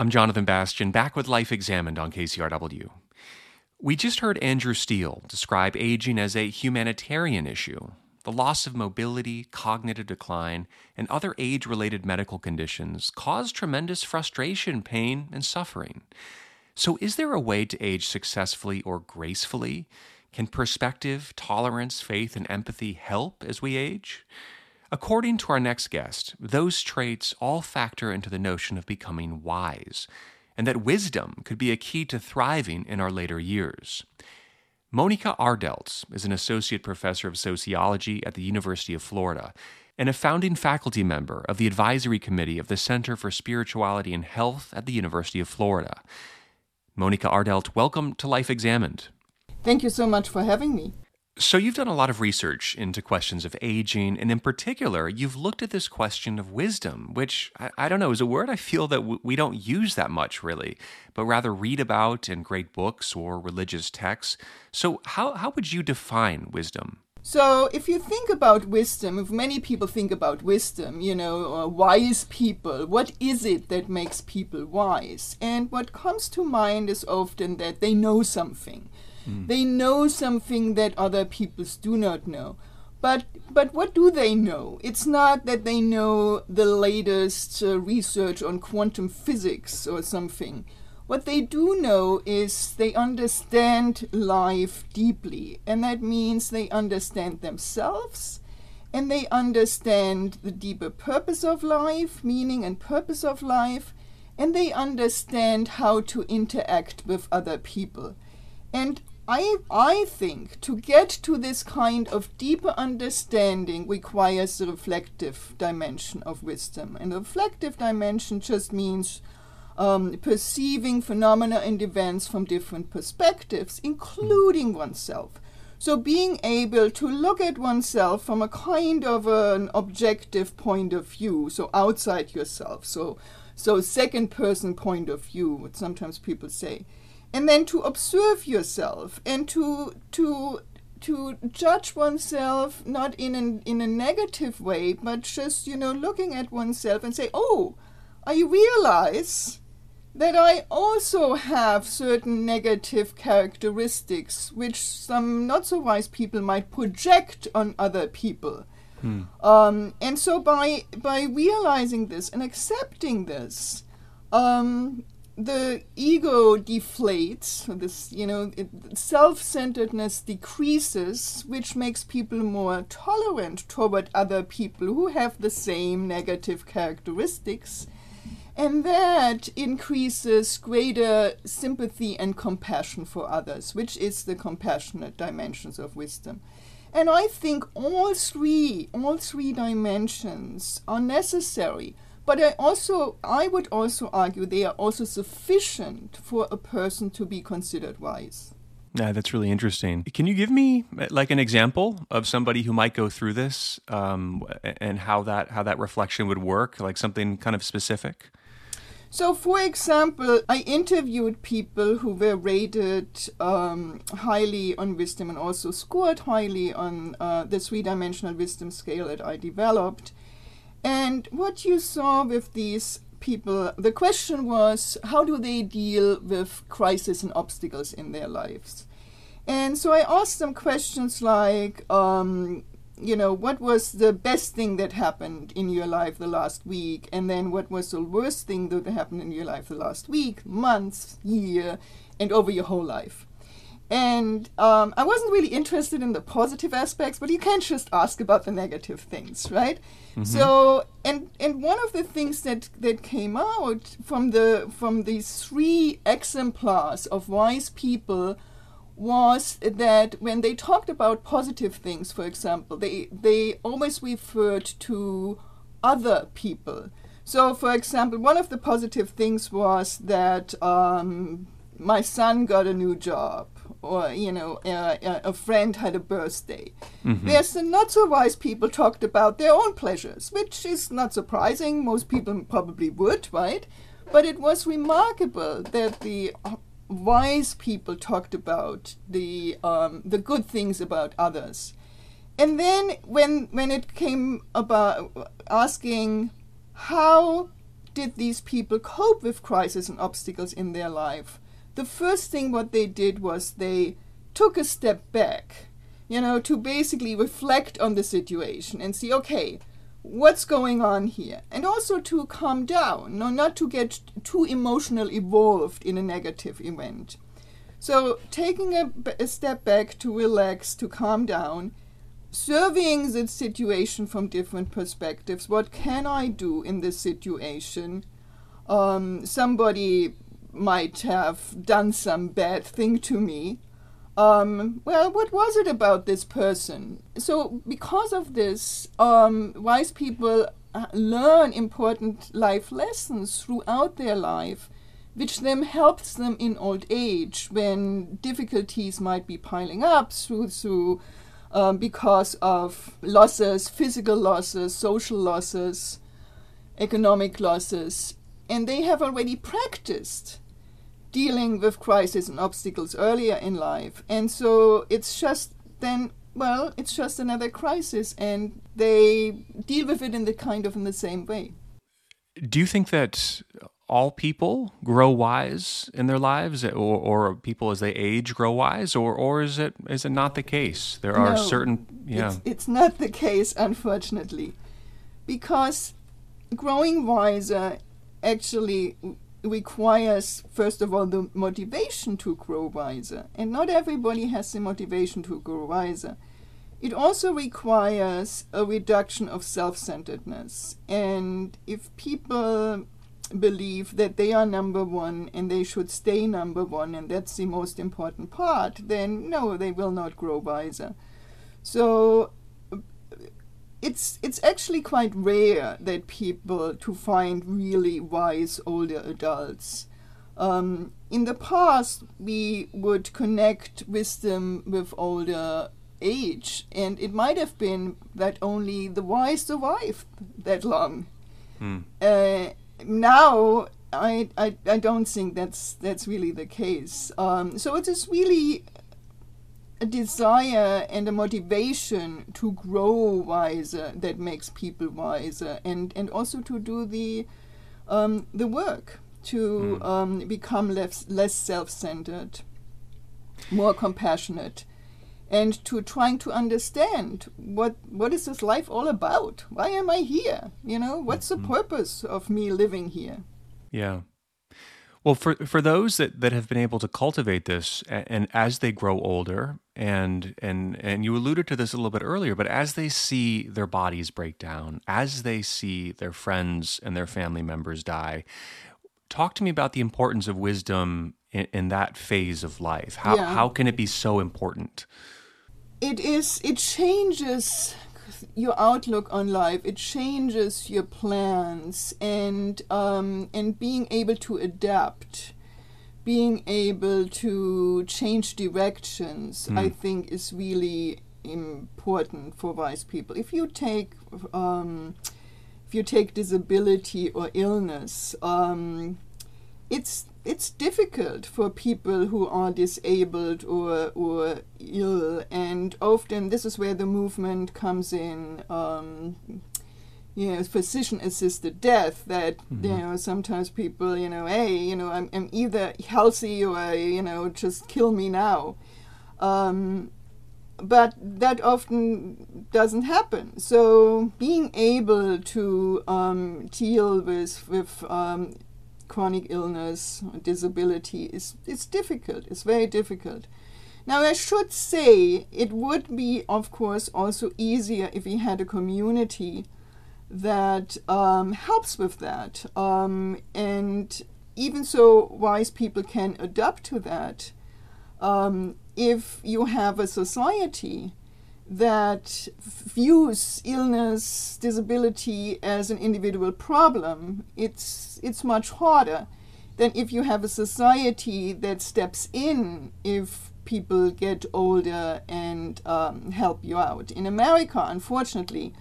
[SPEAKER 1] I'm Jonathan Bastian, back with Life Examined on KCRW. We just heard Andrew Steele describe aging as a humanitarian issue. The loss of mobility, cognitive decline, and other age related medical conditions cause tremendous frustration, pain, and suffering. So, is there a way to age successfully or gracefully? Can perspective, tolerance, faith, and empathy help as we age? According to our next guest, those traits all factor into the notion of becoming wise, and that wisdom could be a key to thriving in our later years. Monika Ardeltz is an associate professor of sociology at the University of Florida and a founding faculty member of the advisory committee of the Center for Spirituality and Health at the University of Florida. Monika Ardelt, welcome to Life Examined.
[SPEAKER 3] Thank you so much for having me.
[SPEAKER 1] So, you've done a lot of research into questions of aging, and in particular, you've looked at this question of wisdom, which I, I don't know is a word I feel that w- we don't use that much really, but rather read about in great books or religious texts. So, how, how would you define wisdom?
[SPEAKER 3] So, if you think about wisdom, if many people think about wisdom, you know, uh, wise people, what is it that makes people wise? And what comes to mind is often that they know something Mm. They know something that other peoples do not know. But but what do they know? It's not that they know the latest uh, research on quantum physics or something. What they do know is they understand life deeply, and that means they understand themselves and they understand the deeper purpose of life, meaning and purpose of life, and they understand how to interact with other people. And I, I think to get to this kind of deeper understanding requires the reflective dimension of wisdom. And the reflective dimension just means um, perceiving phenomena and events from different perspectives, including oneself. So, being able to look at oneself from a kind of an objective point of view, so outside yourself, so so second person point of view, what sometimes people say and then to observe yourself and to to to judge oneself not in an, in a negative way but just you know looking at oneself and say oh i realize that i also have certain negative characteristics which some not so wise people might project on other people hmm. um, and so by by realizing this and accepting this um, the ego deflates, this, you know, self centeredness decreases, which makes people more tolerant toward other people who have the same negative characteristics. And that increases greater sympathy and compassion for others, which is the compassionate dimensions of wisdom. And I think all three, all three dimensions are necessary but I also, I would also argue they are also sufficient for a person to be considered wise.
[SPEAKER 1] Yeah, that's really interesting. Can you give me like an example of somebody who might go through this, um, and how that how that reflection would work, like something kind of specific?
[SPEAKER 3] So, for example, I interviewed people who were rated um, highly on wisdom and also scored highly on uh, the three dimensional wisdom scale that I developed. And what you saw with these people, the question was how do they deal with crisis and obstacles in their lives? And so I asked them questions like, um, you know, what was the best thing that happened in your life the last week, and then what was the worst thing that happened in your life the last week, month, year, and over your whole life. And um, I wasn't really interested in the positive aspects, but you can't just ask about the negative things, right? Mm-hmm. So, and and one of the things that that came out from the from these three exemplars of wise people was that when they talked about positive things, for example, they they always referred to other people. So, for example, one of the positive things was that um, my son got a new job or you know uh, a friend had a birthday. Mm-hmm. whereas the not so wise people talked about their own pleasures which is not surprising. Most people probably would right? But it was remarkable that the uh, wise people talked about the um, the good things about others. And then when when it came about asking how did these people cope with crises and obstacles in their life the first thing what they did was they took a step back, you know, to basically reflect on the situation and see, okay, what's going on here? And also to calm down, no, not to get too emotional involved in a negative event. So taking a, a step back to relax, to calm down, surveying the situation from different perspectives. What can I do in this situation? Um, somebody might have done some bad thing to me. Um, well, what was it about this person? So, because of this, um, wise people uh, learn important life lessons throughout their life, which then helps them in old age when difficulties might be piling up through through um, because of losses, physical losses, social losses, economic losses, and they have already practiced dealing with crises and obstacles earlier in life. And so it's just then, well, it's just another crisis, and they deal with it in the kind of in the same way.
[SPEAKER 1] Do you think that all people grow wise in their lives, or, or people as they age grow wise, or, or is it is it not the case? There are
[SPEAKER 3] no,
[SPEAKER 1] certain yeah.
[SPEAKER 3] It's, it's not the case, unfortunately, because growing wiser actually requires, first of all, the motivation to grow wiser. And not everybody has the motivation to grow wiser. It also requires a reduction of self centeredness. And if people believe that they are number one and they should stay number one, and that's the most important part, then no, they will not grow wiser. So it's it's actually quite rare that people to find really wise older adults. Um, in the past, we would connect wisdom with older age, and it might have been that only the wise survived that long. Hmm. Uh, now, I, I I don't think that's that's really the case. Um, so it is really a desire and a motivation to grow wiser that makes people wiser and, and also to do the um, the work to mm. um, become less less self-centered more compassionate and to trying to understand what what is this life all about why am i here you know what's mm-hmm. the purpose of me living here
[SPEAKER 1] yeah well, for for those that, that have been able to cultivate this, and, and, as they grow older, and and and you alluded to this a little bit earlier, but as they see their bodies break down, as they see their friends and their family members die, talk to me about the importance of wisdom in, in that phase of life. How yeah. how can it be so important?
[SPEAKER 3] It is. It changes your outlook on life. It changes your plans and um, and being able to adapt, being able to change directions. Mm. I think is really important for wise people. If you take um, if you take disability or illness, um, it's it's difficult for people who are disabled or or ill, and often this is where the movement comes in. Um, you know, physician-assisted death. That mm-hmm. you know, sometimes people, you know, hey, you know, I'm, I'm either healthy or you know, just kill me now. Um, but that often doesn't happen. So being able to um, deal with with um, chronic illness, disability is is difficult. It's very difficult. Now I should say it would be, of course, also easier if we had a community that um, helps with that, um, and even so, wise people can adapt to that. Um, if you have a society that views illness, disability as an individual problem, it's it's much harder than if you have a society that steps in if people get older and um, help you out. In America, unfortunately,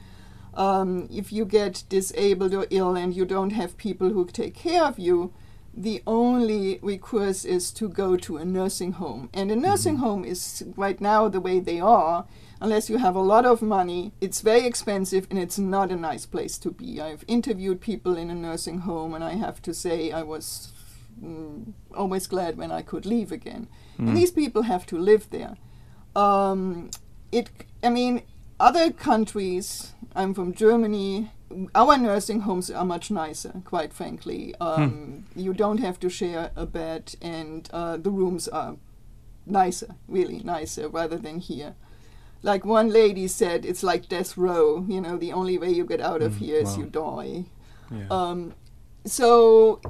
[SPEAKER 3] um, if you get disabled or ill and you don't have people who take care of you, the only recourse is to go to a nursing home. And a nursing mm-hmm. home is right now the way they are, unless you have a lot of money, it's very expensive and it's not a nice place to be. I've interviewed people in a nursing home, and I have to say, I was mm, always glad when I could leave again. Mm. And these people have to live there. Um, it, I mean, other countries, I'm from Germany, our nursing homes are much nicer, quite frankly. Hmm. Um, hmm. You don't have to share a bed, and uh, the rooms are nicer, really nicer, rather than here. Like one lady said, it's like death row. You know, the only way you get out of mm, here is wow. you die. Yeah. Um, so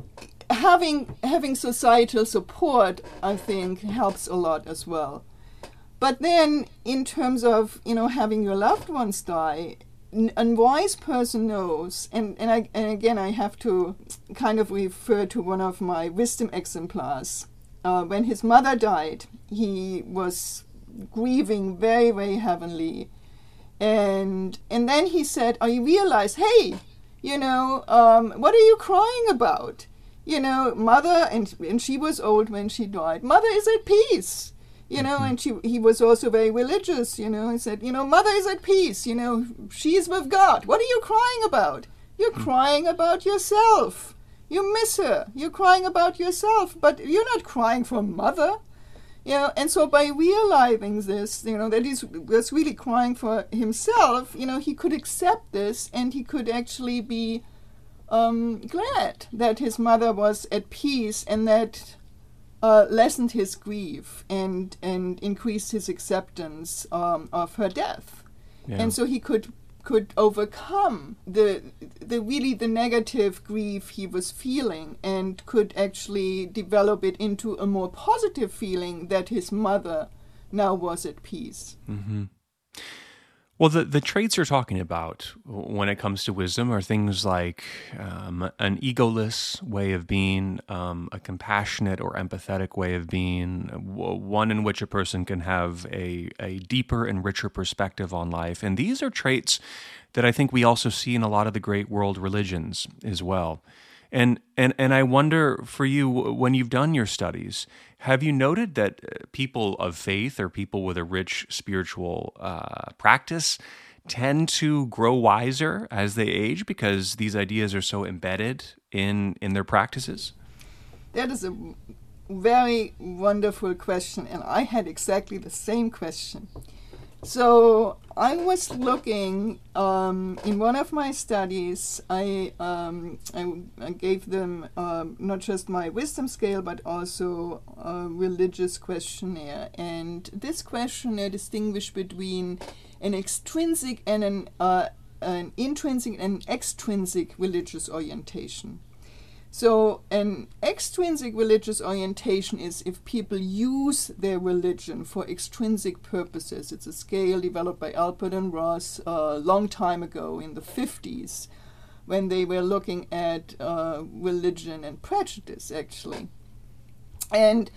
[SPEAKER 3] having having societal support, I think, helps a lot as well. But then, in terms of you know having your loved ones die, a wise person knows, and, and, I, and again, I have to kind of refer to one of my wisdom exemplars. Uh, when his mother died, he was grieving very, very heavily. And, and then he said, I realized, hey, you know, um, what are you crying about? You know, mother, and, and she was old when she died, mother is at peace you know, and she, he was also very religious, you know. He said, you know, mother is at peace, you know, she's with God. What are you crying about? You're hmm. crying about yourself. You miss her. You're crying about yourself, but you're not crying for mother. You know, and so by realizing this, you know, that he was really crying for himself, you know, he could accept this and he could actually be um, glad that his mother was at peace and that uh, lessened his grief and and increased his acceptance um, of her death, yeah. and so he could could overcome the the really the negative grief he was feeling and could actually develop it into a more positive feeling that his mother now was at peace.
[SPEAKER 1] Mm-hmm. Well, the, the traits you're talking about when it comes to wisdom are things like um, an egoless way of being, um, a compassionate or empathetic way of being, one in which a person can have a, a deeper and richer perspective on life. And these are traits that I think we also see in a lot of the great world religions as well. And and and I wonder for you when you've done your studies, have you noted that uh, people of faith or people with a rich spiritual uh, practice tend to grow wiser as they age because these ideas are so embedded in in their practices?
[SPEAKER 3] That is a very wonderful question, and I had exactly the same question. So I was looking um, in one of my studies. I um, I, I, gave them um, not just my wisdom scale, but also a religious questionnaire. And this questionnaire distinguished between an extrinsic and an uh, an intrinsic and extrinsic religious orientation. So, an extrinsic religious orientation is if people use their religion for extrinsic purposes. It's a scale developed by Allport and Ross a long time ago in the 50s when they were looking at uh, religion and prejudice, actually. And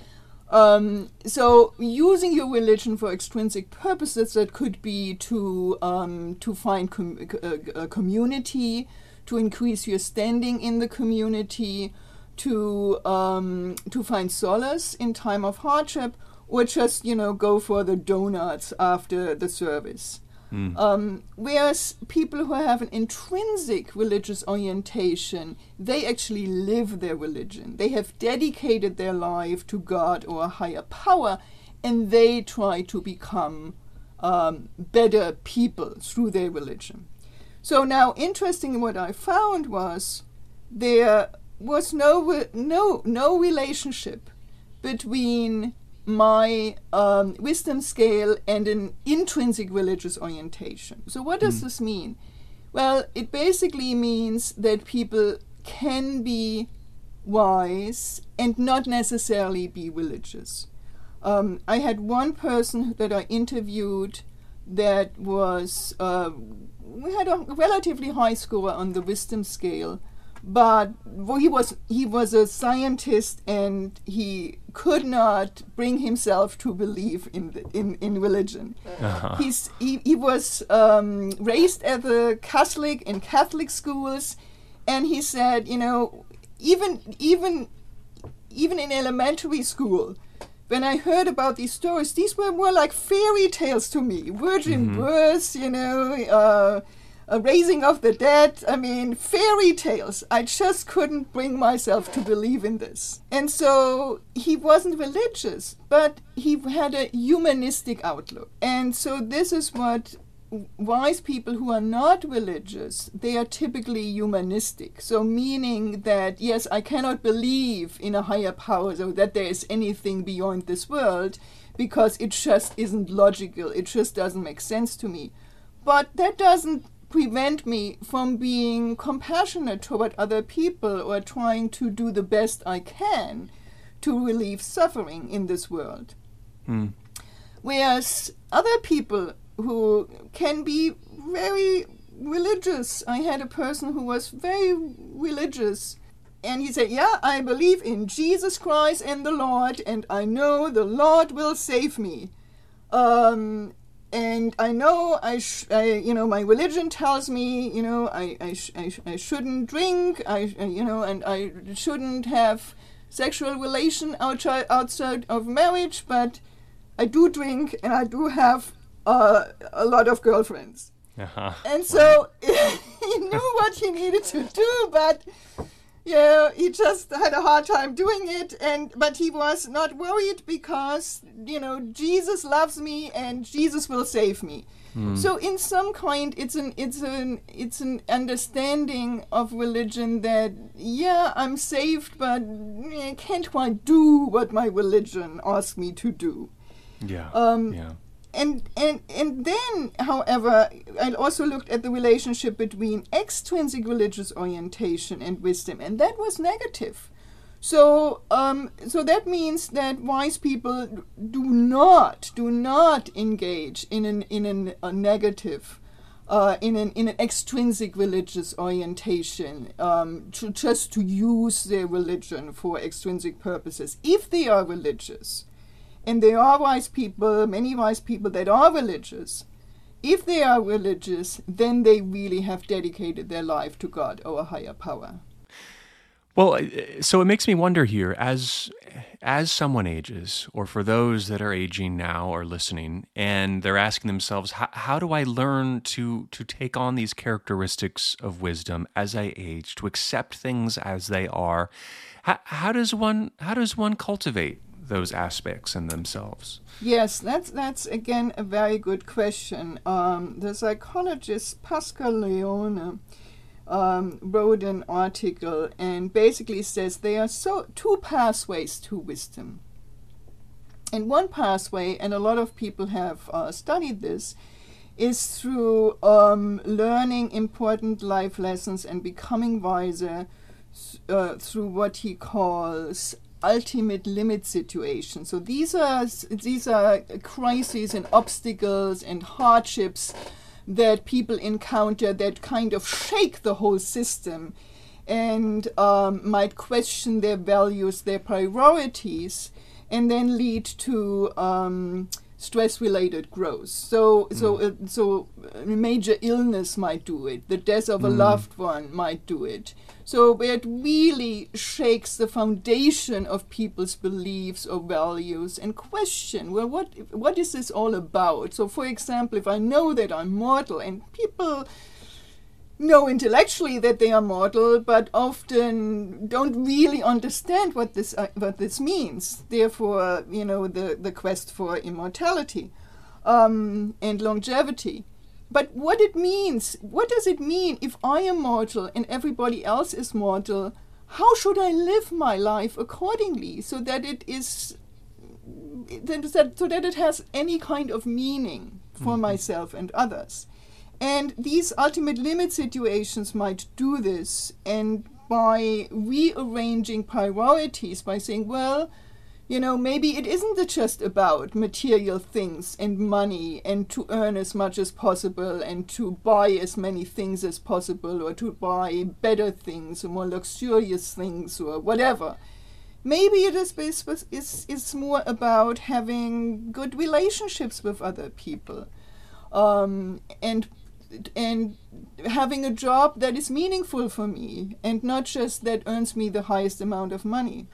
[SPEAKER 3] um, so, using your religion for extrinsic purposes, that could be to um, to find com- a, a community, to increase your standing in the community, to um, to find solace in time of hardship, or just you know go for the donuts after the service. Mm. Um, whereas people who have an intrinsic religious orientation, they actually live their religion. They have dedicated their life to God or a higher power, and they try to become um, better people through their religion. So now, interesting, what I found was there was no no no relationship between my um, wisdom scale and an intrinsic religious orientation. So, what does mm. this mean? Well, it basically means that people can be wise and not necessarily be religious. Um, I had one person that I interviewed that was, uh, we had a relatively high score on the wisdom scale, but well, he was he was a scientist and he could not bring himself to believe in the, in, in religion. Uh-huh. He's he, he was um, raised as a Catholic in Catholic schools, and he said, you know, even even even in elementary school, when I heard about these stories, these were more like fairy tales to me. Virgin mm-hmm. birth, you know, uh, a raising of the dead. I mean, fairy tales. I just couldn't bring myself to believe in this. And so he wasn't religious, but he had a humanistic outlook. And so this is what wise people who are not religious they are typically humanistic so meaning that yes i cannot believe in a higher power or that there is anything beyond this world because it just isn't logical it just doesn't make sense to me but that doesn't prevent me from being compassionate toward other people or trying to do the best I can to relieve suffering in this world. Mm. Whereas other people who can be very religious, I had a person who was very religious. And he said, Yeah, I believe in Jesus Christ and the Lord, and I know the Lord will save me. Um, and I know I, sh- I, you know, my religion tells me, you know, I, I, sh- I, sh- I shouldn't drink, I, you know, and I shouldn't have sexual relation outside outside of marriage, but I do drink and I do have uh, a lot of girlfriends. Uh-huh. And so he knew what he needed to do, but yeah, he just had a hard time doing it, and but he was not worried because you know Jesus loves me and Jesus will save me. Mm. So in some kind, it's an it's an it's an understanding of religion that yeah, I'm saved, but I can't quite do what my religion asks me to do.
[SPEAKER 1] Yeah. Um, yeah
[SPEAKER 3] and and and then however i also looked at the relationship between extrinsic religious orientation and wisdom and that was negative. So um, so that means that wise people do not do not engage in an in an, a negative uh, in an in an extrinsic religious orientation um, to just to use their religion for extrinsic purposes if they are religious and there are wise people, many wise people that are religious. If they are religious, then they really have dedicated their life to God or a higher power.
[SPEAKER 1] Well, so it makes me wonder here as as someone ages or for those that are aging now or listening and they're asking themselves how, do I learn to to take on these characteristics of wisdom as I age, to accept things as they are? How, how does one how does one cultivate those aspects in themselves?
[SPEAKER 3] Yes, that's that's again a very good question. Um, the psychologist Pascual-Leone um, wrote an article and basically says there are so two pathways to wisdom. And one pathway, and a lot of people have uh, studied this, is through um, learning important life lessons and becoming wiser uh, through what he calls ultimate limit situation. So these are these are crises and obstacles and hardships that people encounter that kind of shake the whole system and um, might question their values, their priorities, and then lead to um, stress-related growth. So, mm. so, uh, so a major illness might do it. The death of a mm. loved one might do it. So it really shakes the foundation of people's beliefs or values and question, well, what what is this all about? So, for example, if I know that I'm mortal, and people know intellectually that they are mortal, but often don't really understand what this uh, what this means. Therefore, you know, the the quest for immortality. um, and longevity. But what it means, what does it mean if I am mortal and everybody else is mortal? How should I live my life accordingly so that it is so that it has any kind of meaning for mm-hmm. myself and others? And these ultimate limit situations might do this, and by rearranging priorities, by saying, well, you know, maybe it isn't just about material things and money and to earn as much as possible and to buy as many things as possible or to buy better things or more luxurious things or whatever. Maybe it is, is, is more about having good relationships with other people um, and and having a job that is meaningful for me and not just that earns me the highest amount of money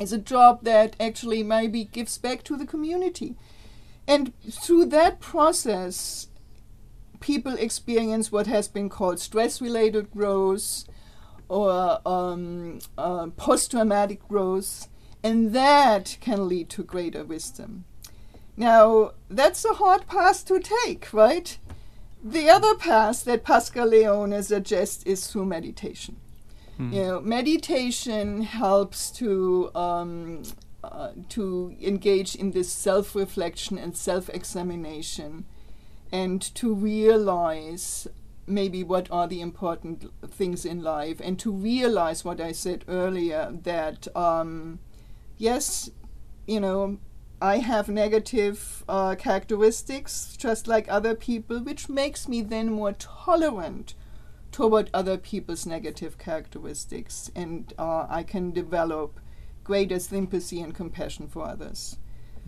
[SPEAKER 3] is a job that actually maybe gives back to the community. And through that process, people experience what has been called stress related growth or um, uh, post traumatic growth, and that can lead to greater wisdom. Now, that's a hard path to take, right? The other path that Pascual-Leone suggests is through meditation. Mm. You know, meditation helps to um, uh, to engage in this self-reflection and self-examination, and to realize maybe what are the important things in life, and to realize what I said earlier that um, yes, you know, I have negative uh, characteristics just like other people, which makes me then more tolerant toward other people's negative characteristics, and uh, I can develop greater sympathy and compassion for others.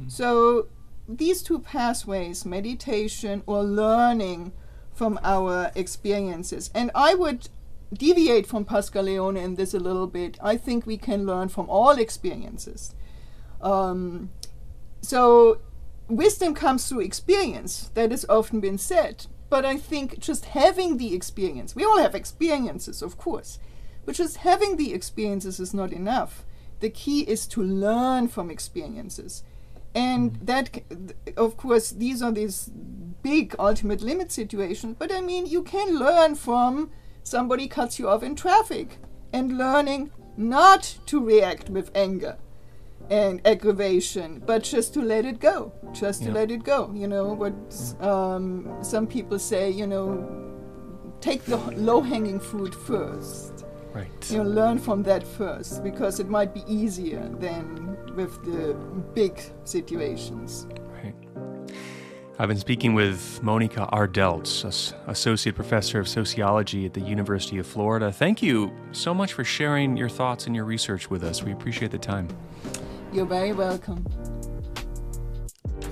[SPEAKER 3] Mm. So, these two pathways, meditation or learning from our experiences, and I would deviate from Pascual-Leone in this a little bit. I think we can learn from all experiences. Um, so, wisdom comes through experience, that has often been said. But I think just having the experience, we all have experiences, of course, but just having the experiences is not enough. The key is to learn from experiences. And mm. that, of course, these are these big ultimate limit situations, but I mean, you can learn from somebody cuts you off in traffic and learning not to react with anger and aggravation, but just to let it go, just to let it go. You know what um, some people say. You know, take the low hanging fruit first.
[SPEAKER 1] Right.
[SPEAKER 3] You know, learn from that first because it might be easier than with the big situations.
[SPEAKER 1] Right. I've been speaking with Monika Ardelts, Associate Professor of Sociology at the University of Florida. Thank you so much for sharing your thoughts and your research with us. We appreciate the time.
[SPEAKER 3] You're very welcome.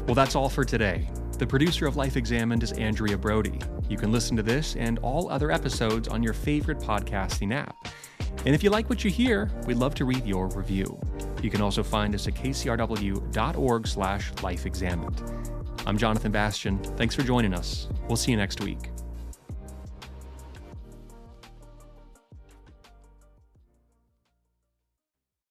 [SPEAKER 1] Well, that's all for today. The producer of Life Examined is Andrea Brody. You can listen to this and all other episodes on your favorite podcasting app. And if you like what you hear, we'd love to read your review. You can also find us at kcrw.org slash lifeexamined. I'm Jonathan Bastian. Thanks for joining us. We'll see you next week.